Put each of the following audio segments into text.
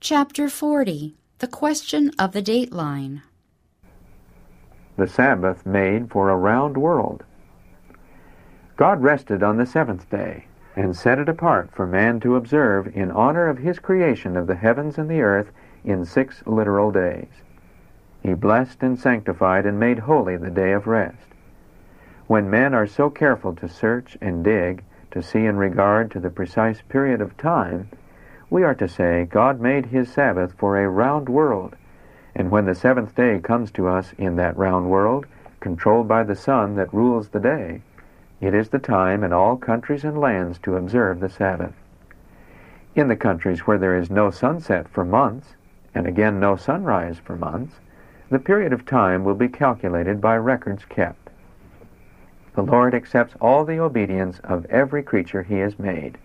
Chapter 40 The Question of the Dateline. The Sabbath made for a round world. God rested on the seventh day and set it apart for man to observe in honor of his creation of the heavens and the earth in six literal days. He blessed and sanctified and made holy the day of rest. When men are so careful to search and dig, to see in regard to the precise period of time, we are to say, God made his Sabbath for a round world, and when the seventh day comes to us in that round world, controlled by the sun that rules the day, it is the time in all countries and lands to observe the Sabbath. In the countries where there is no sunset for months, and again no sunrise for months, the period of time will be calculated by records kept. The Lord accepts all the obedience of every creature he has made,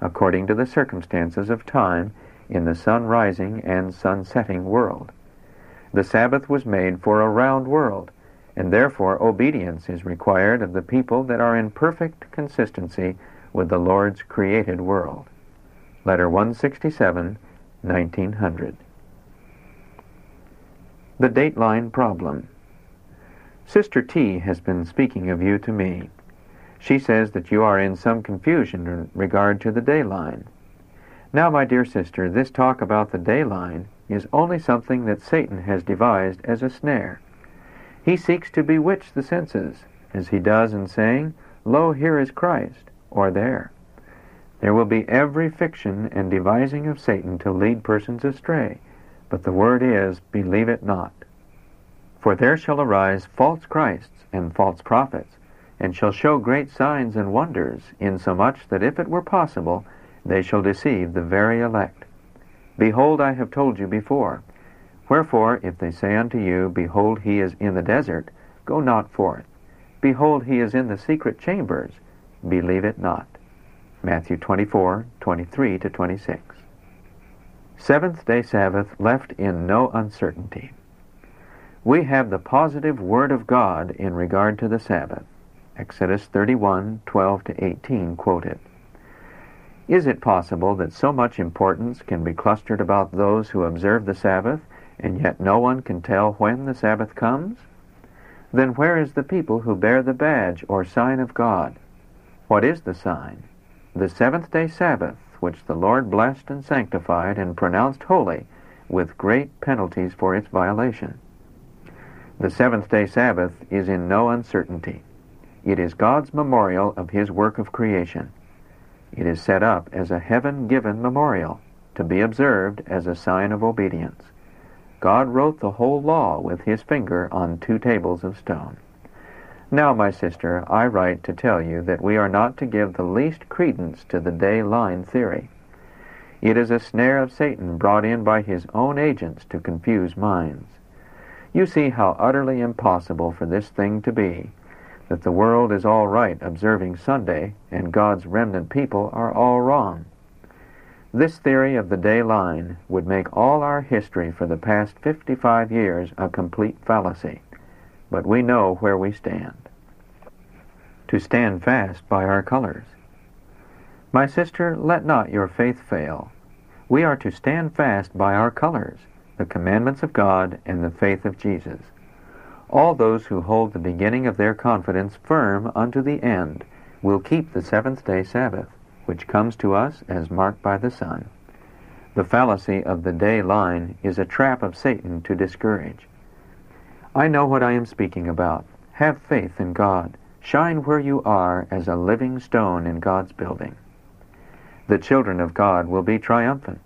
according to the circumstances of time in the sun rising and sun setting world. The Sabbath was made for a round world, and therefore obedience is required of the people that are in perfect consistency with the Lord's created world. Letter 167, 1900. The Dateline Problem. Sister T has been speaking of you to me. She says that you are in some confusion in regard to the day line. Now, my dear sister, this talk about the day line is only something that Satan has devised as a snare. He seeks to bewitch the senses, as he does in saying, Lo, here is Christ, or there. There will be every fiction and devising of Satan to lead persons astray, but the word is, believe it not. For there shall arise false Christs and false prophets, and shall show great signs and wonders, insomuch that if it were possible, they shall deceive the very elect. Behold, I have told you before. Wherefore, if they say unto you, Behold, he is in the desert, go not forth. Behold, he is in the secret chambers, believe it not. Matthew 24, 23 to 26. Seventh day Sabbath left in no uncertainty. We have the positive Word of God in regard to the Sabbath. Exodus 31, 12 to 18 quoted. Is it possible that so much importance can be clustered about those who observe the Sabbath, and yet no one can tell when the Sabbath comes? Then where is the people who bear the badge or sign of God? What is the sign? The seventh day Sabbath, which the Lord blessed and sanctified and pronounced holy, with great penalties for its violation. The seventh day Sabbath is in no uncertainty. It is God's memorial of His work of creation. It is set up as a heaven-given memorial, to be observed as a sign of obedience. God wrote the whole law with His finger on two tables of stone. Now, my sister, I write to tell you that we are not to give the least credence to the day line theory. It is a snare of Satan brought in by his own agents to confuse minds. You see how utterly impossible for this thing to be, that the world is all right observing Sunday and God's remnant people are all wrong. This theory of the day line would make all our history for the past 55 years a complete fallacy, but we know where we stand. To stand fast by our colors. My sister, let not your faith fail. We are to stand fast by our colors, the commandments of God and the faith of Jesus all those who hold the beginning of their confidence firm unto the end will keep the seventh day Sabbath, which comes to us as marked by the sun. The fallacy of the day line is a trap of Satan to discourage. I know what I am speaking about. Have faith in God. Shine where you are as a living stone in God's building. The children of God will be triumphant.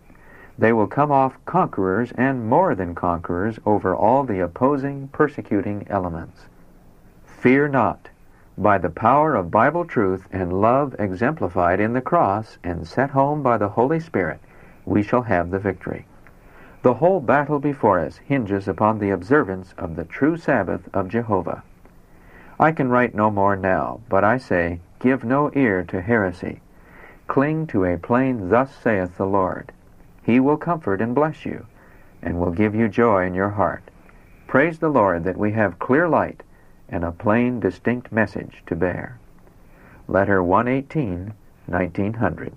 They will come off conquerors and more than conquerors over all the opposing, persecuting elements. Fear not. By the power of Bible truth and love exemplified in the cross and set home by the Holy Spirit, we shall have the victory. The whole battle before us hinges upon the observance of the true Sabbath of Jehovah. I can write no more now, but I say, give no ear to heresy. Cling to a plain, Thus saith the Lord. He will comfort and bless you, and will give you joy in your heart. Praise the Lord that we have clear light and a plain, distinct message to bear. Letter 118, 1900.